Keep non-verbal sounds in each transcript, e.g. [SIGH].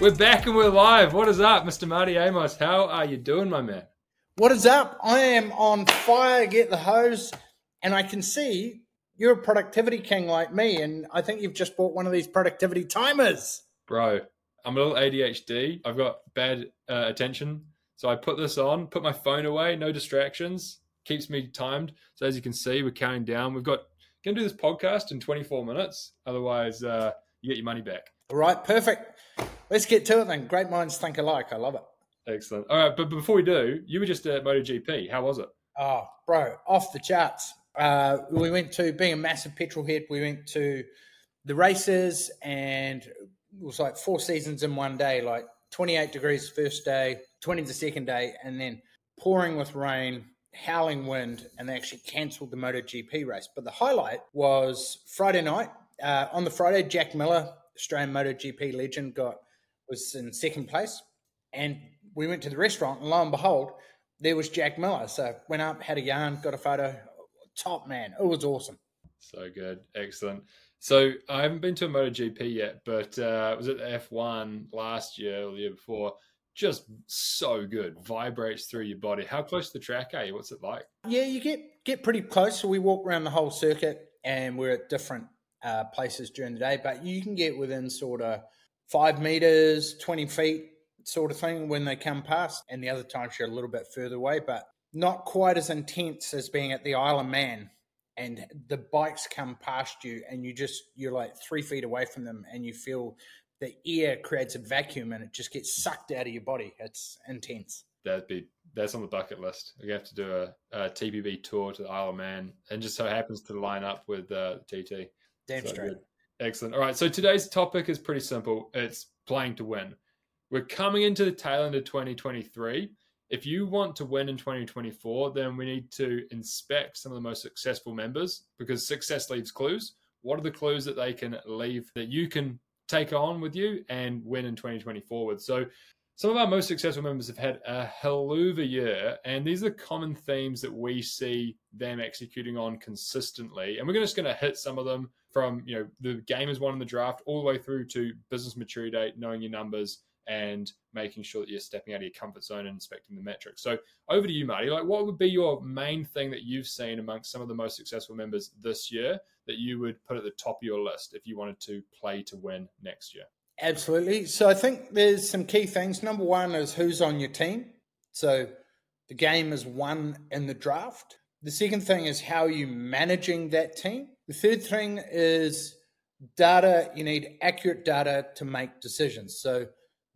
We're back and we're live. What is up, Mr. Marti Amos? How are you doing, my man? What is up? I am on fire. Get the hose, and I can see you're a productivity king like me, and I think you've just bought one of these productivity timers. Bro, I'm a little ADHD. I've got bad uh, attention. So I put this on, put my phone away, no distractions, keeps me timed. So as you can see, we're counting down. We've got going to do this podcast in 24 minutes. Otherwise, uh, you get your money back. All right, perfect. Let's get to it then. Great minds think alike. I love it. Excellent. All right, but before we do, you were just at MotoGP. How was it? Oh, bro, off the charts. Uh, we went to being a massive petrol head. We went to the races, and it was like four seasons in one day. Like 28 degrees the first day, 20 the second day, and then pouring with rain, howling wind, and they actually cancelled the MotoGP race. But the highlight was Friday night. Uh, on the Friday, Jack Miller, Australian MotoGP legend, got was in second place, and we went to the restaurant, and lo and behold, there was Jack Miller. So went up, had a yarn, got a photo. Top man, it was awesome. So good, excellent. So I haven't been to a MotoGP yet, but uh, was at the F1 last year or the year before. Just so good, vibrates through your body. How close to the track are you? What's it like? Yeah, you get get pretty close. So we walk around the whole circuit, and we're at different uh, places during the day. But you can get within sort of five meters, twenty feet, sort of thing when they come past. And the other times you're a little bit further away, but not quite as intense as being at the Isle of Man. And the bikes come past you and you just you're like three feet away from them and you feel the air creates a vacuum and it just gets sucked out of your body. It's intense. That'd be that's on the bucket list. We have to do a, a tpb tour to the isle of man and just so happens to line up with uh, tt damn so straight. good. Excellent all right so today's topic is pretty simple it's playing to win we're coming into the tail end of 2023 if you want to win in 2024, then we need to inspect some of the most successful members because success leaves clues. What are the clues that they can leave that you can take on with you and win in 2024 with? So, some of our most successful members have had a hell of a year, and these are common themes that we see them executing on consistently. And we're just going to hit some of them from you know the game is won in the draft all the way through to business maturity date, knowing your numbers, and making sure that you're stepping out of your comfort zone and inspecting the metrics. So over to you, Marti. Like, what would be your main thing that you've seen amongst some of the most successful members this year that you would put at the top of your list if you wanted to play to win next year? Absolutely. So I think there's some key things. Number one is who's on your team. So the game is won in the draft. The second thing is how are you managing that team. The third thing is data. You need accurate data to make decisions. So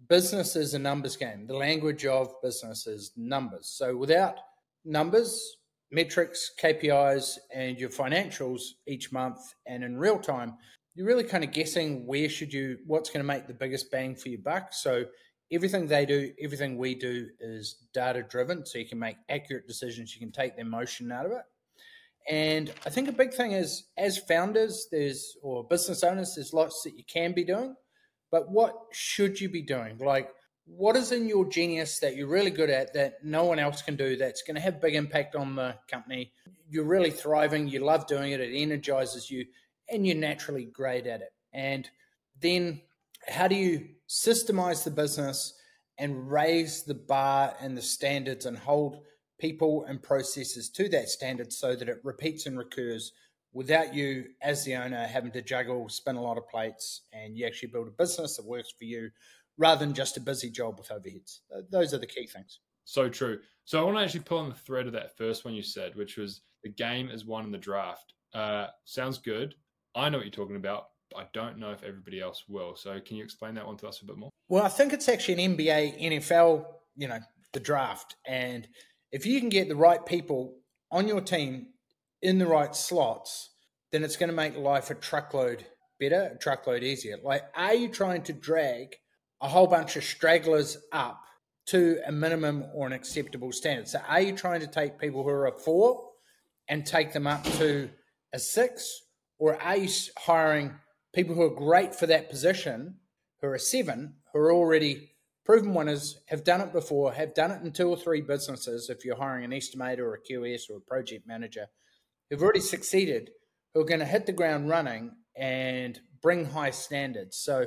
business is a numbers game. The language of business is numbers. So without numbers, metrics, KPIs, and your financials each month and in real time, you're really kind of guessing where should you, what's going to make the biggest bang for your buck. So everything they do, everything we do is data driven. So you can make accurate decisions. You can take the emotion out of it. And I think a big thing is as founders, there's, or business owners, there's lots that you can be doing but what should you be doing? Like, what is in your genius that you're really good at that no one else can do that's going to have big impact on the company? You're really thriving, you love doing it, it energizes you, and you're naturally great at it. And then how do you systemize the business and raise the bar and the standards and hold people and processes to that standard so that it repeats and recurs without you as the owner having to juggle, spin a lot of plates, and you actually build a business that works for you rather than just a busy job with overheads. Those are the key things. So true. So I want to actually pull on the thread of that first one you said, which was the game is won in the draft. Uh, sounds good. I know what you're talking about. I don't know if everybody else will. So can you explain that one to us a bit more? Well, I think it's actually an NBA, NFL, you know, the draft. And if you can get the right people on your team in the right slots, then it's going to make life a truckload better, a truckload easier. Like, are you trying to drag a whole bunch of stragglers up to a minimum or an acceptable standard? So, are you trying to take people who are a four and take them up to a six, or are you hiring people who are great for that position, who are seven, who are already proven winners, have done it before, have done it in two or three businesses? If you're hiring an estimator or a QS or a project manager, who've already succeeded, who are going to hit the ground running and bring high standards. So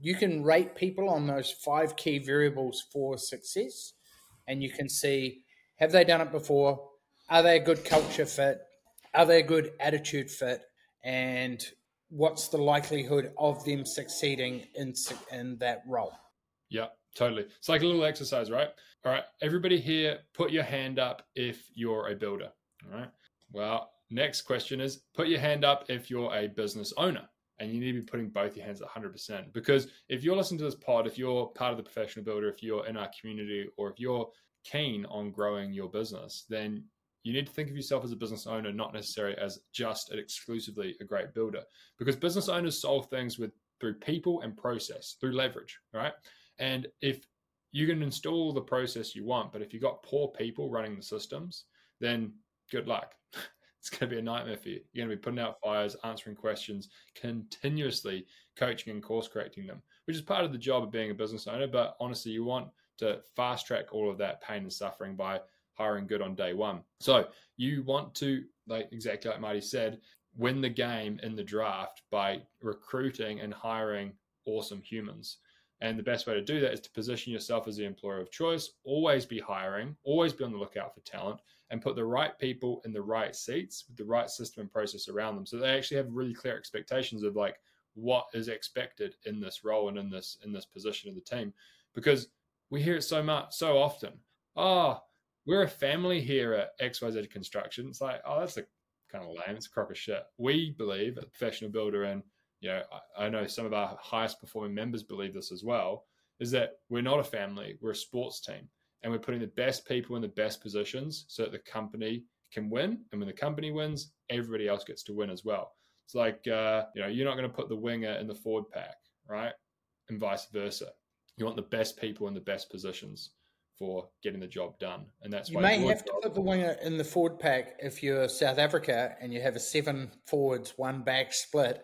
you can rate people on those five key variables for success, and you can see have they done it before? Are they a good culture fit? Are they a good attitude fit? And what's the likelihood of them succeeding in in that role? Yeah, totally. It's like a little exercise, right? All right, everybody here, put your hand up if you're a builder. All right. Well, next question is put your hand up if you're a business owner. And you need to be putting both your hands at 100%. Because if you're listening to this pod, if you're part of the professional builder, if you're in our community, or if you're keen on growing your business, then you need to think of yourself as a business owner, not necessarily as just exclusively a great builder. Because business owners solve things with through people and process, through leverage, right? And if you can install the process you want, but if you've got poor people running the systems, then good luck. [LAUGHS] it's going to be a nightmare for you. You're going to be putting out fires, answering questions, continuously coaching and course correcting them, which is part of the job of being a business owner. But honestly, you want to fast track all of that pain and suffering by hiring good on day one. So you want to, like exactly like Marti said, win the game in the draft by recruiting and hiring awesome humans. And the best way to do that is to position yourself as the employer of choice, always be hiring, always be on the lookout for talent, and put the right people in the right seats with the right system and process around them. So they actually have really clear expectations of like what is expected in this role and in this in this position of the team. Because we hear it so much so often. Oh, we're a family here at XYZ Construction. It's like, oh, that's a kind of lame. It's a crock of shit. We believe a professional builder and you know, I, I know some of our highest performing members believe this as well, is that we're not a family, we're a sports team. And we're putting the best people in the best positions so that the company can win. And when the company wins, everybody else gets to win as well. It's like, uh, you know, you're not going to put the winger in the forward pack, right? And vice versa. You want the best people in the best positions for getting the job done. And that's why you may have to put the winger in the forward pack if you're South Africa and you have a seven forwards, one back split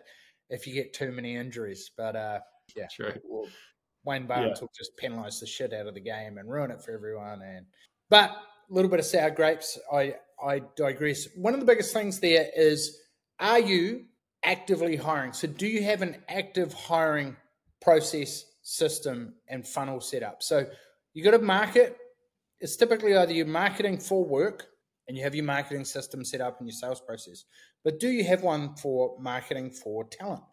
if you get too many injuries. But uh, yeah, True. Well, Wayne Barnes yeah. will just penalise the shit out of the game and ruin it for everyone. And but a little bit of sour grapes. I I digress. One of the biggest things there is: Are you actively hiring? So, do you have an active hiring process, system, and funnel set up? So, you got to market. It's typically either you're marketing for work and you have your marketing system set up and your sales process. But do you have one for marketing for talent?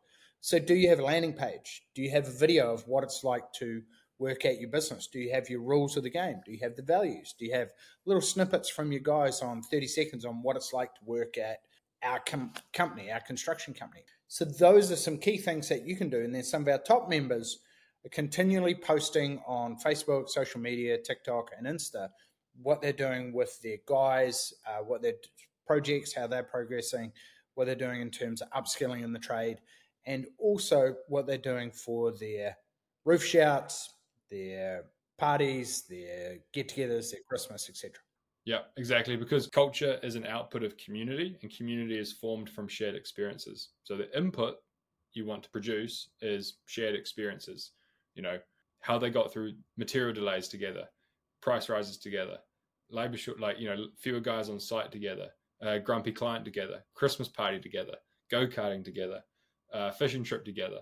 So, do you have a landing page? Do you have a video of what it's like to work at your business? Do you have your rules of the game? Do you have the values? Do you have little snippets from your guys on 30 seconds on what it's like to work at our com- company, our construction company? So, those are some key things that you can do. And then some of our top members continually posting on Facebook, social media, TikTok, and Insta what they're doing with their guys, uh, what their projects, how they're progressing, what they're doing in terms of upskilling in the trade, and also what they're doing for their roof shouts, their parties, their get-togethers, their Christmas, etc. Yeah, exactly. Because culture is an output of community, and community is formed from shared experiences. So the input you want to produce is shared experiences. You know how they got through material delays together, price rises together, labor short, like you know, fewer guys on site together, uh, grumpy client together, Christmas party together, go karting together, uh, fishing trip together.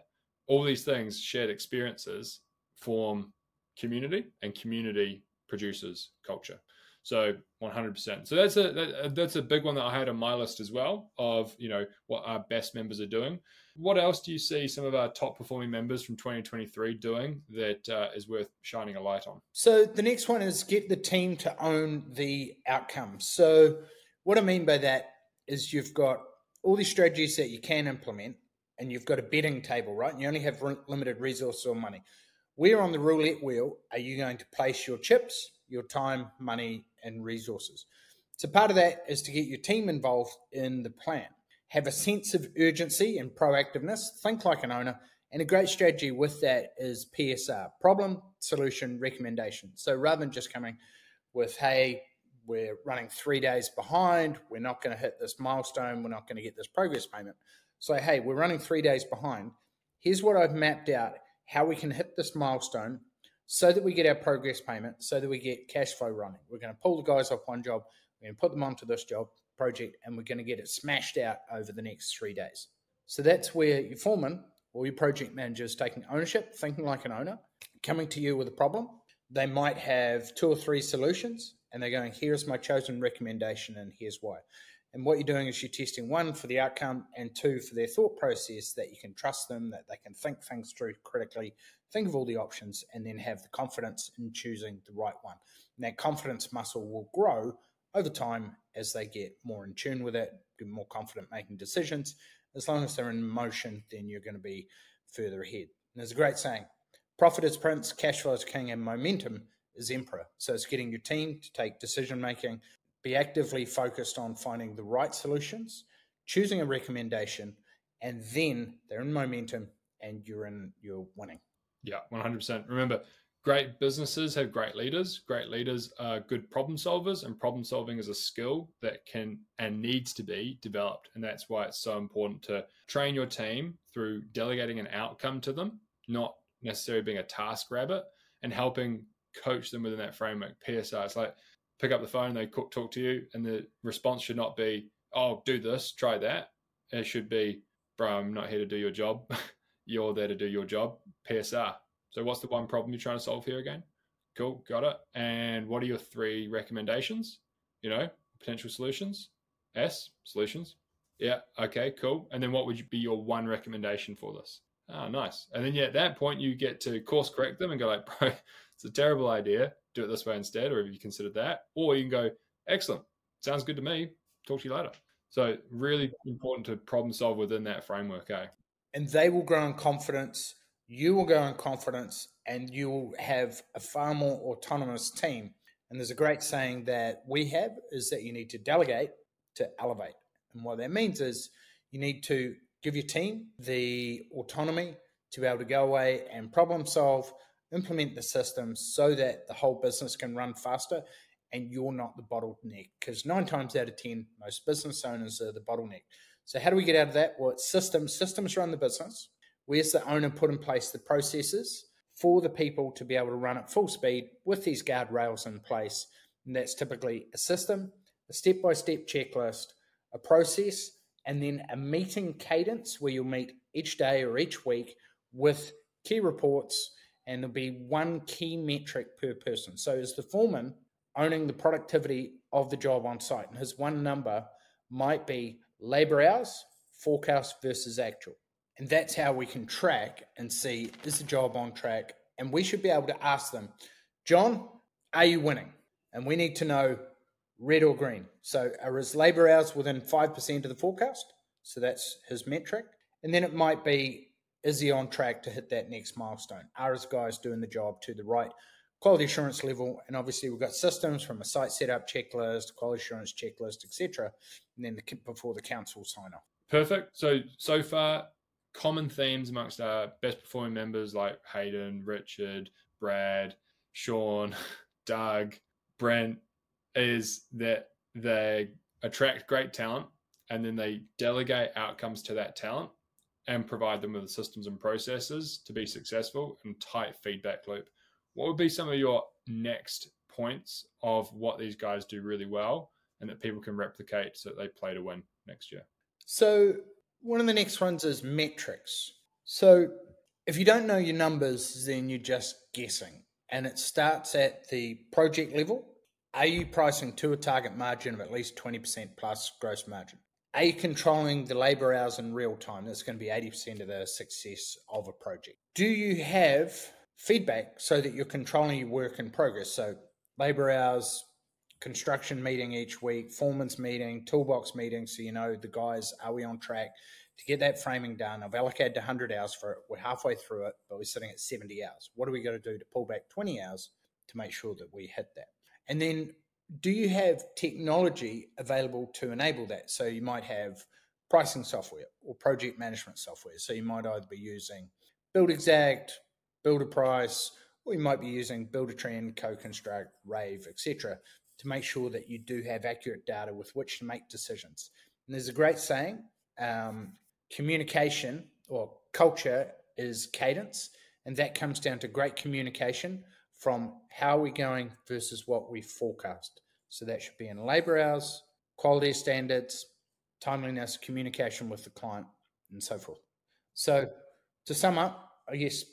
All these things, shared experiences, form community, and community produces culture. So 100%. So that's a that, that's a big one that I had on my list as well of you know what our best members are doing. What else do you see some of our top performing members from 2023 doing that uh, is worth shining a light on? So the next one is get the team to own the outcome. So what I mean by that is you've got all these strategies that you can implement, and you've got a betting table, right? And you only have limited resources or money. Where on the roulette wheel are you going to place your chips, your time, money, and resources. So part of that is to get your team involved in the plan. Have a sense of urgency and proactiveness. Think like an owner. And a great strategy with that is PSR problem, solution, recommendation. So rather than just coming with, hey, we're running three days behind, we're not going to hit this milestone, we're not going to get this progress payment. So, hey, we're running three days behind. Here's what I've mapped out how we can hit this milestone so that we get our progress payment, so that we get cash flow running. We're going to pull the guys off one job, we're going to put them onto this job project, and we're going to get it smashed out over the next three days. So that's where your foreman or your project manager is taking ownership, thinking like an owner, coming to you with a problem. They might have two or three solutions, and they're going, here's my chosen recommendation, and here's why. And what you're doing is you're testing one for the outcome and two for their thought process that you can trust them, that they can think things through critically, think of all the options, and then have the confidence in choosing the right one. And that confidence muscle will grow over time as they get more in tune with it, get more confident making decisions. As long as they're in motion, then you're going to be further ahead. And there's a great saying profit is prince, cash flow is king, and momentum is emperor. So it's getting your team to take decision making, be actively focused on finding the right solutions, choosing a recommendation, and then they're in momentum and you're in you're winning. Yeah, 100%. Remember, great businesses have great leaders. Great leaders are good problem solvers, and problem solving is a skill that can and needs to be developed. And that's why it's so important to train your team through delegating an outcome to them, not necessarily being a task rabbit, and helping coach them within that framework. PSR, it's like pick up the phone, they talk to you, and the response should not be, "Oh, do this, try that." It should be, "Bro, I'm not here to do your job. [LAUGHS] You're there to do your job." PSR. So, what's the one problem you're trying to solve here again? Cool, got it. And what are your three recommendations? You know, potential solutions. S solutions. Yeah. Okay. Cool. And then what would be your one recommendation for this? Oh, nice. And then yeah, at that point you get to course correct them and go like, [LAUGHS] bro, it's a terrible idea. Do it this way instead, or have you considered that? Or you can go, excellent, sounds good to me. Talk to you later. So really important to problem solve within that framework, eh? And they will grow in confidence. You will go in confidence, and you will have a far more autonomous team. And there's a great saying that we have is that you need to delegate to elevate. And what that means is you need to give your team the autonomy to be able to go away and problem solve, implement the systems so that the whole business can run faster and you're not the bottleneck. Because nine times out of 10, most business owners are the bottleneck. So, how do we get out of that? Well, it's systems. Systems run the business. Where's the owner put in place the processes for the people to be able to run at full speed with these guardrails in place? And that's typically a system, a step by step checklist, a process, and then a meeting cadence where you'll meet each day or each week with key reports and there'll be one key metric per person. So as the foreman owning the productivity of the job on site, and his one number might be labor hours, forecast versus actual. And that's how we can track and see is the job on track. And we should be able to ask them, John, are you winning? And we need to know red or green. So are his labour hours within 5% of the forecast? So that's his metric. And then it might be, is he on track to hit that next milestone? Are his guys doing the job to the right quality assurance level? And obviously we've got systems from a site setup checklist, quality assurance checklist, etc. And then the, before the council sign off. Perfect. So, so far, common themes amongst our best performing members like Hayden, Richard, Brad, Sean, [LAUGHS] Doug, Brent, is that they attract great talent and then they delegate outcomes to that talent and provide them with the systems and processes to be successful and tight feedback loop. What would be some of your next points of what these guys do really well and that people can replicate so that they play to win next year? So, one of the next ones is metrics. So, if you don't know your numbers, then you're just guessing. And it starts at the project level are you pricing to a target margin of at least 20% plus gross margin? Are you controlling the labor hours in real time? That's going to be 80% of the success of a project. Do you have feedback so that you're controlling your work in progress? So, labor hours, construction meeting each week, foreman's meeting, toolbox meeting, so you know the guys, are we on track to get that framing done? I've allocated 100 hours for it. We're halfway through it, but we're sitting at 70 hours. What are we going to do to pull back 20 hours to make sure that we hit that? And then do you have technology available to enable that? So you might have pricing software or project management software. So you might either be using Buildxact, Build a Price, or you might be using Buildertrend, Co-Construct, Rave, etc., to make sure that you do have accurate data with which to make decisions. And there's a great saying: um, communication or culture is cadence, and that comes down to great communication from how we're going versus what we forecast. So that should be in labor hours, quality standards, timeliness, communication with the client, and so forth. So to sum up, I guess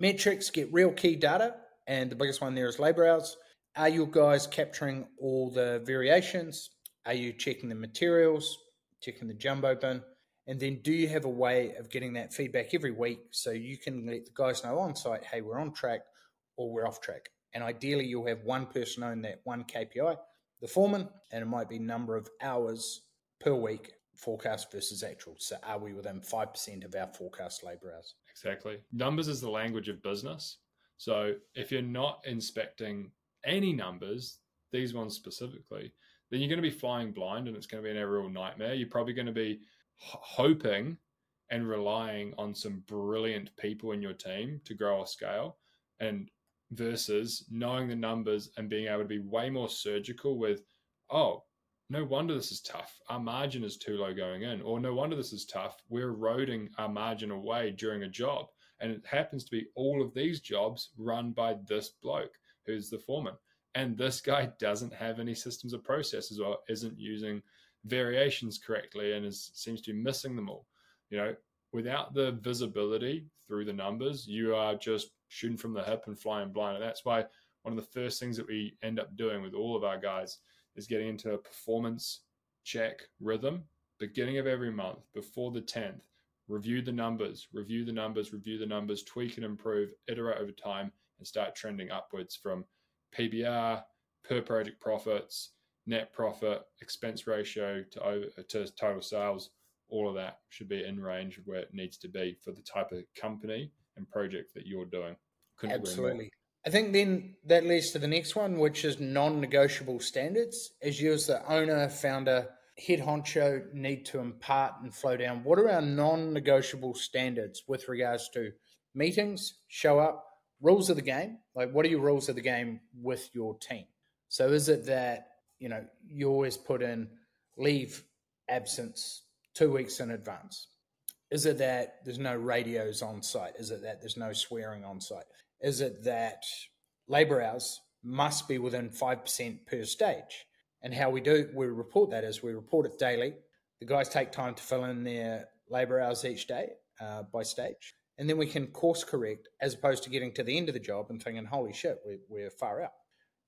metrics get real key data, and the biggest one there is labor hours. Are your guys capturing all the variations? Are you checking the materials, checking the jumbo bin? And then do you have a way of getting that feedback every week so you can let the guys know on site, hey, we're on track or we're off track? And ideally, you'll have one person own that one KPI, the foreman, and it might be number of hours per week forecast versus actual. So are we within 5% of our forecast labor hours? Exactly. Numbers is the language of business. So if you're not inspecting any numbers, these ones specifically, then you're going to be flying blind and it's going to be an real nightmare. You're probably going to be hoping and relying on some brilliant people in your team to grow a scale and versus knowing the numbers and being able to be way more surgical with oh no wonder this is tough. Our margin is too low going in or no wonder this is tough. We're eroding our margin away during a job. And it happens to be all of these jobs run by this bloke who's the foreman and this guy doesn't have any systems or processes or isn't using variations correctly and is seems to be missing them all. You know, without the visibility through the numbers, you are just shooting from the hip and flying blind. And that's why one of the first things that we end up doing with all of our guys is getting into a performance check rhythm, beginning of every month before the 10th. Review the numbers, review the numbers, review the numbers, tweak and improve, iterate over time, and start trending upwards from PBR, per project profits, net profit, expense ratio to over to total sales, all of that should be in range of where it needs to be for the type of company and project that you're doing. Couldn't Absolutely. I think then that leads to the next one, which is non-negotiable standards. As you, as the owner, founder, head honcho, need to impart and flow down. What are our non-negotiable standards with regards to meetings, show up, rules of the game? Like, what are your rules of the game with your team? So, is it that you know, you always put in leave absence two weeks in advance? Is it that there's no radios on site? Is it that there's no swearing on site? Is it that labour hours must be within 5% per stage? And how we do, we report that is we report it daily. The guys take time to fill in their labour hours each day uh, by stage. And then we can course correct as opposed to getting to the end of the job and thinking, holy shit, we're, we're far out.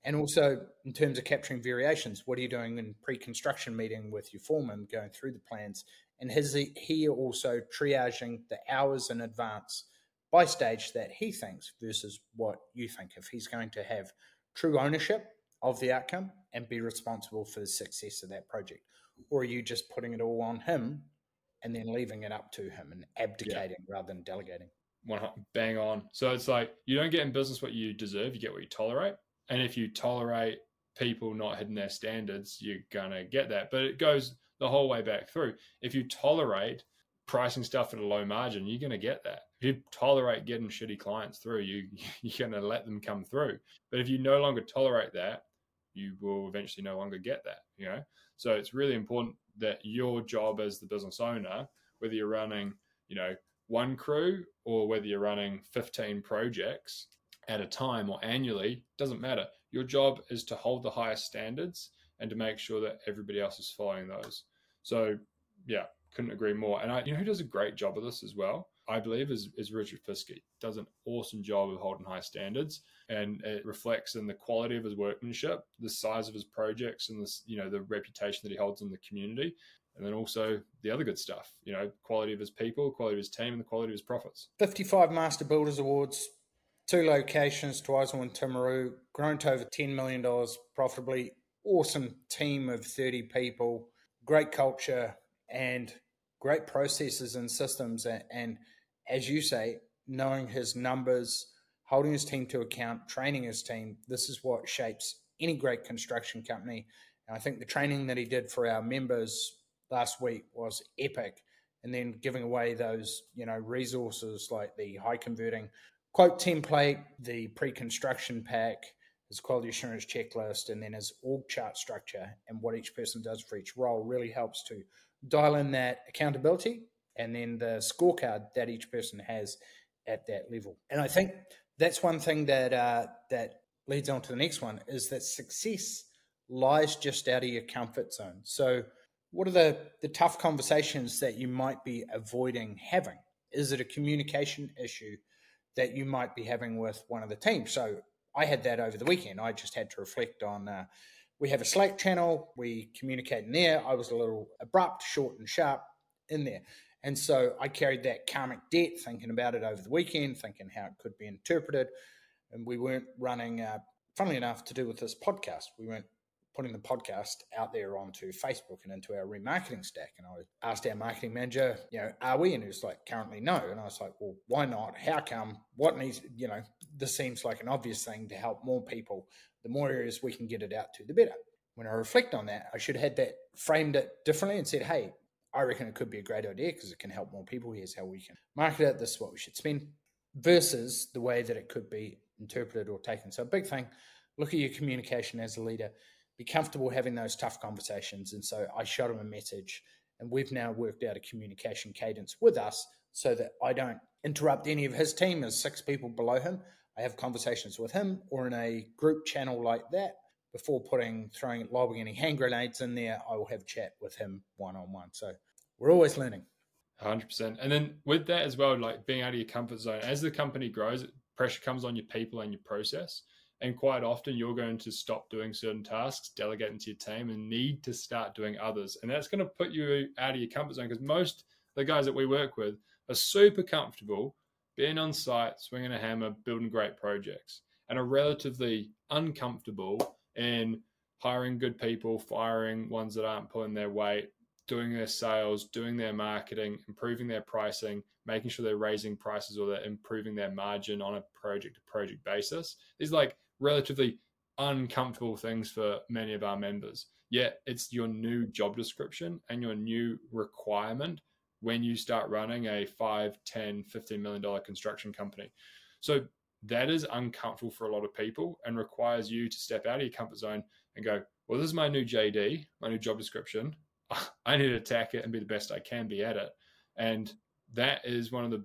And also, in terms of capturing variations, what are you doing in pre-construction meeting with your foreman, going through the plans, and is he also triaging the hours in advance by stage that he thinks versus what you think? If he's going to have true ownership of the outcome and be responsible for the success of that project, or are you just putting it all on him and then leaving it up to him and abdicating yeah. rather than delegating? One bang on. So it's like you don't get in business what you deserve; you get what you tolerate. And if you tolerate people not hitting their standards, you're going to get that. But it goes the whole way back through. If you tolerate pricing stuff at a low margin, you're going to get that. If you tolerate getting shitty clients through, you, [LAUGHS] you're going to let them come through. But if you no longer tolerate that, you will eventually no longer get that, you know? So it's really important that your job as the business owner, whether you're running, you know, one crew or whether you're running 15 projects, at a time or annually, doesn't matter. Your job is to hold the highest standards and to make sure that everybody else is following those. So, yeah, couldn't agree more. And I, you know, who does a great job of this as well? I believe is, is Richard Fiske. Does an awesome job of holding high standards, and it reflects in the quality of his workmanship, the size of his projects, and this, you know, the reputation that he holds in the community, and then also the other good stuff. You know, quality of his people, quality of his team, and the quality of his profits. Fifty-five Master Builders Awards, two locations, Twizel and Timaru, grown to over $10 million profitably. Awesome team of 30 people, great culture, and great processes and systems. And, and as you say, knowing his numbers, holding his team to account, training his team, this is what shapes any great construction company. And I think the training that he did for our members last week was epic. And then giving away those, you know, resources like the high converting quote template, the pre-construction pack, his quality assurance checklist, and then his org chart structure and what each person does for each role really helps to dial in that accountability and then the scorecard that each person has at that level. And I think that's one thing that uh, that leads on to the next one is that success lies just out of your comfort zone. So, what are the the tough conversations that you might be avoiding having? Is it a communication issue that you might be having with one of the teams? So I had that over the weekend. I just had to reflect on. Uh, we have a Slack channel. We communicate in there. I was a little abrupt, short, and sharp in there. And so I carried that karmic debt, thinking about it over the weekend, thinking how it could be interpreted. And we weren't running, uh, funnily enough, to do with this podcast. We weren't putting the podcast out there onto Facebook and into our remarketing stack. And I asked our marketing manager, you know, are we? And he was like, currently no. And I was like, well, why not? How come? What needs, you know, this seems like an obvious thing to help more people. The more areas we can get it out to, the better. When I reflect on that, I should have had that framed it differently and said, hey, I reckon it could be a great idea because it can help more people. Here's how we can market it. This is what we should spend versus the way that it could be interpreted or taken. So, a big thing look at your communication as a leader be comfortable having those tough conversations. And so I shot him a message, and we've now worked out a communication cadence with us so that I don't interrupt any of his team. There's six people below him. I have conversations with him or in a group channel like that. Before putting, throwing, lobbing any hand grenades in there, I will have chat with him one on one. So we're always learning. 100%. And then with that as well, like being out of your comfort zone, as the company grows, pressure comes on your people and your process. And quite often, you're going to stop doing certain tasks, delegate into your team, and need to start doing others. And that's going to put you out of your comfort zone because most the guys that we work with are super comfortable being on site, swinging a hammer, building great projects, and are relatively uncomfortable in hiring good people, firing ones that aren't pulling their weight, doing their sales, doing their marketing, improving their pricing, making sure they're raising prices or they're improving their margin on a project to project basis. These like relatively uncomfortable things for many of our members. Yet it's your new job description and your new requirement when you start running a 5, 10, 15 million dollar construction company. So that is uncomfortable for a lot of people and requires you to step out of your comfort zone and go, well, this is my new JD, my new job description. [LAUGHS] I need to attack it and be the best I can be at it. And that is one of the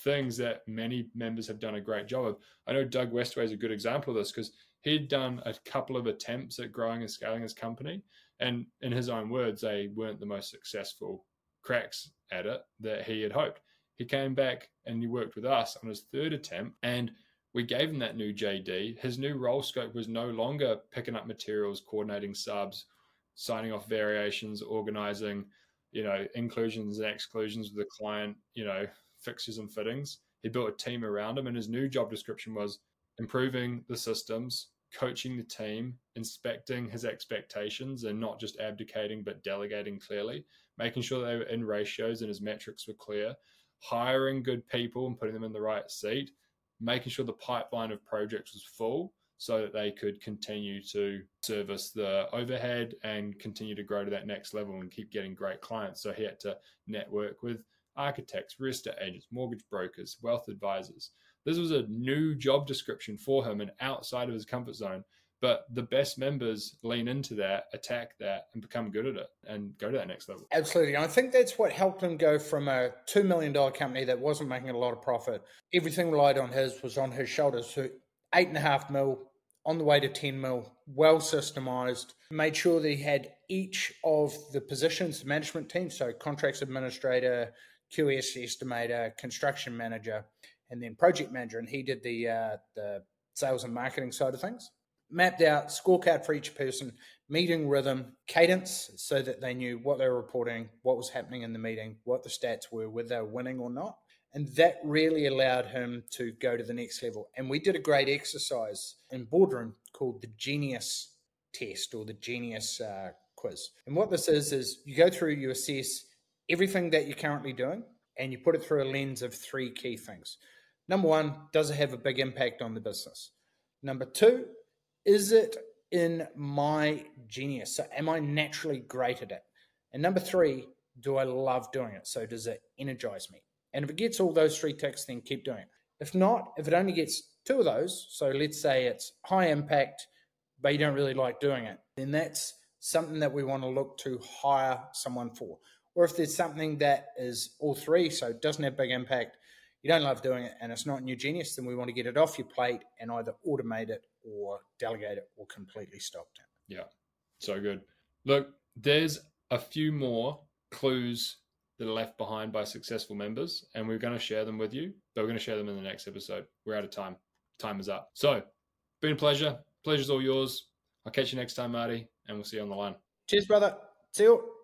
things that many members have done a great job of. I know Doug Westway is a good example of this because he'd done a couple of attempts at growing and scaling his company. And in his own words, they weren't the most successful cracks at it that he had hoped. He came back and he worked with us on his third attempt and we gave him that new JD. His new role scope was no longer picking up materials, coordinating subs, signing off variations, organizing, you know, inclusions and exclusions with the client, you know, fixes and fittings. He built a team around him, and his new job description was improving the systems, coaching the team, inspecting his expectations, and not just abdicating but delegating clearly, making sure they were in ratios and his metrics were clear, hiring good people and putting them in the right seat, making sure the pipeline of projects was full so that they could continue to service the overhead and continue to grow to that next level and keep getting great clients. So he had to network with architects, real estate agents, mortgage brokers, wealth advisors. This was a new job description for him and outside of his comfort zone. But the best members lean into that, attack that, and become good at it and go to that next level. Absolutely. And I think that's what helped him go from a $2 million company that wasn't making a lot of profit. Everything relied on his, was on his shoulders. So eight and a half mil on the way to 10 mil, well systemized, made sure that he had each of the positions, the management team, so contracts administrator, QS estimator, construction manager, and then project manager. And he did the uh, the sales and marketing side of things. Mapped out scorecard for each person, meeting rhythm, cadence, so that they knew what they were reporting, what was happening in the meeting, what the stats were, whether they were winning or not. And that really allowed him to go to the next level. And we did a great exercise in boardroom called the Genius test or the Genius uh, quiz. And what this is, is you go through, you assess everything that you're currently doing and you put it through a lens of three key things. Number one, does it have a big impact on the business? Number two, is it in my genius? So, am I naturally great at it? And number three, do I love doing it? So, does it energize me? And if it gets all those three ticks, then keep doing it. If not, if it only gets two of those, so let's say it's high impact, but you don't really like doing it, then that's something that we want to look to hire someone for or if there's something that is all three, so it doesn't have big impact, you don't love doing it, and it's not in your genius, then we want to get it off your plate and either automate it or delegate it or completely stop it. Yeah, so good. Look, there's a few more clues that are left behind by successful members, and we're going to share them with you. But we're going to share them in the next episode. We're out of time. Time is up. So, been a pleasure. Pleasure's all yours. I'll catch you next time, Marti, and we'll see you on the line. Cheers, brother. See you.